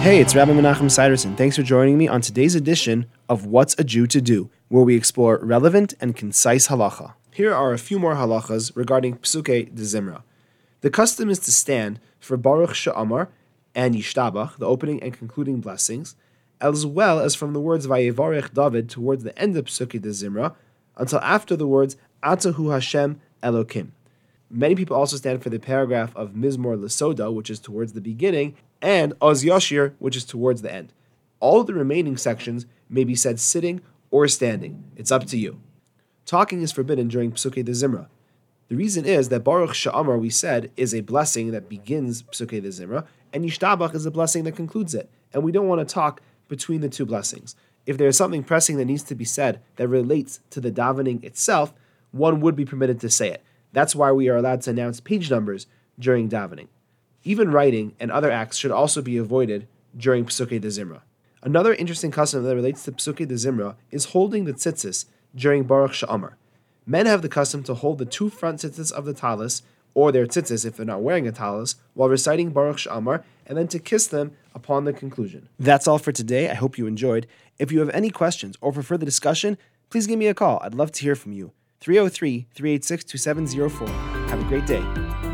Hey, it's Rabbi Menachem Siderson. Thanks for joining me on today's edition of What's a Jew to Do, where we explore relevant and concise halacha. Here are a few more halachas regarding Pesukei Dezimra. The custom is to stand for Baruch Sha'amar and Yishtabach, the opening and concluding blessings, as well as from the words Vayevarech David towards the end of Pesukei Dezimra, until after the words Atahu Hashem Elokim. Many people also stand for the paragraph of Mizmor Lesoda, which is towards the beginning, and Oz Yashir, which is towards the end. All the remaining sections may be said sitting or standing. It's up to you. Talking is forbidden during Pesukei Dezimra. The reason is that Baruch Sha'amar, we said, is a blessing that begins Pesukei Dezimra, and Yishtabach is a blessing that concludes it. And we don't want to talk between the two blessings. If there is something pressing that needs to be said that relates to the davening itself, one would be permitted to say it. That's why we are allowed to announce page numbers during davening. Even writing and other acts should also be avoided during Pesukei Dezimra. Another interesting custom that relates to Pesukei Dezimra is holding the tzitzis during Baruch Sha'amar. Men have the custom to hold the two front tzitzis of the talis, or their tzitzis if they're not wearing a talis, while reciting Baruch Sha'amar, and then to kiss them upon the conclusion. That's all for today. I hope you enjoyed. If you have any questions or for further discussion, please give me a call. I'd love to hear from you. 303 386 2704. Have a great day.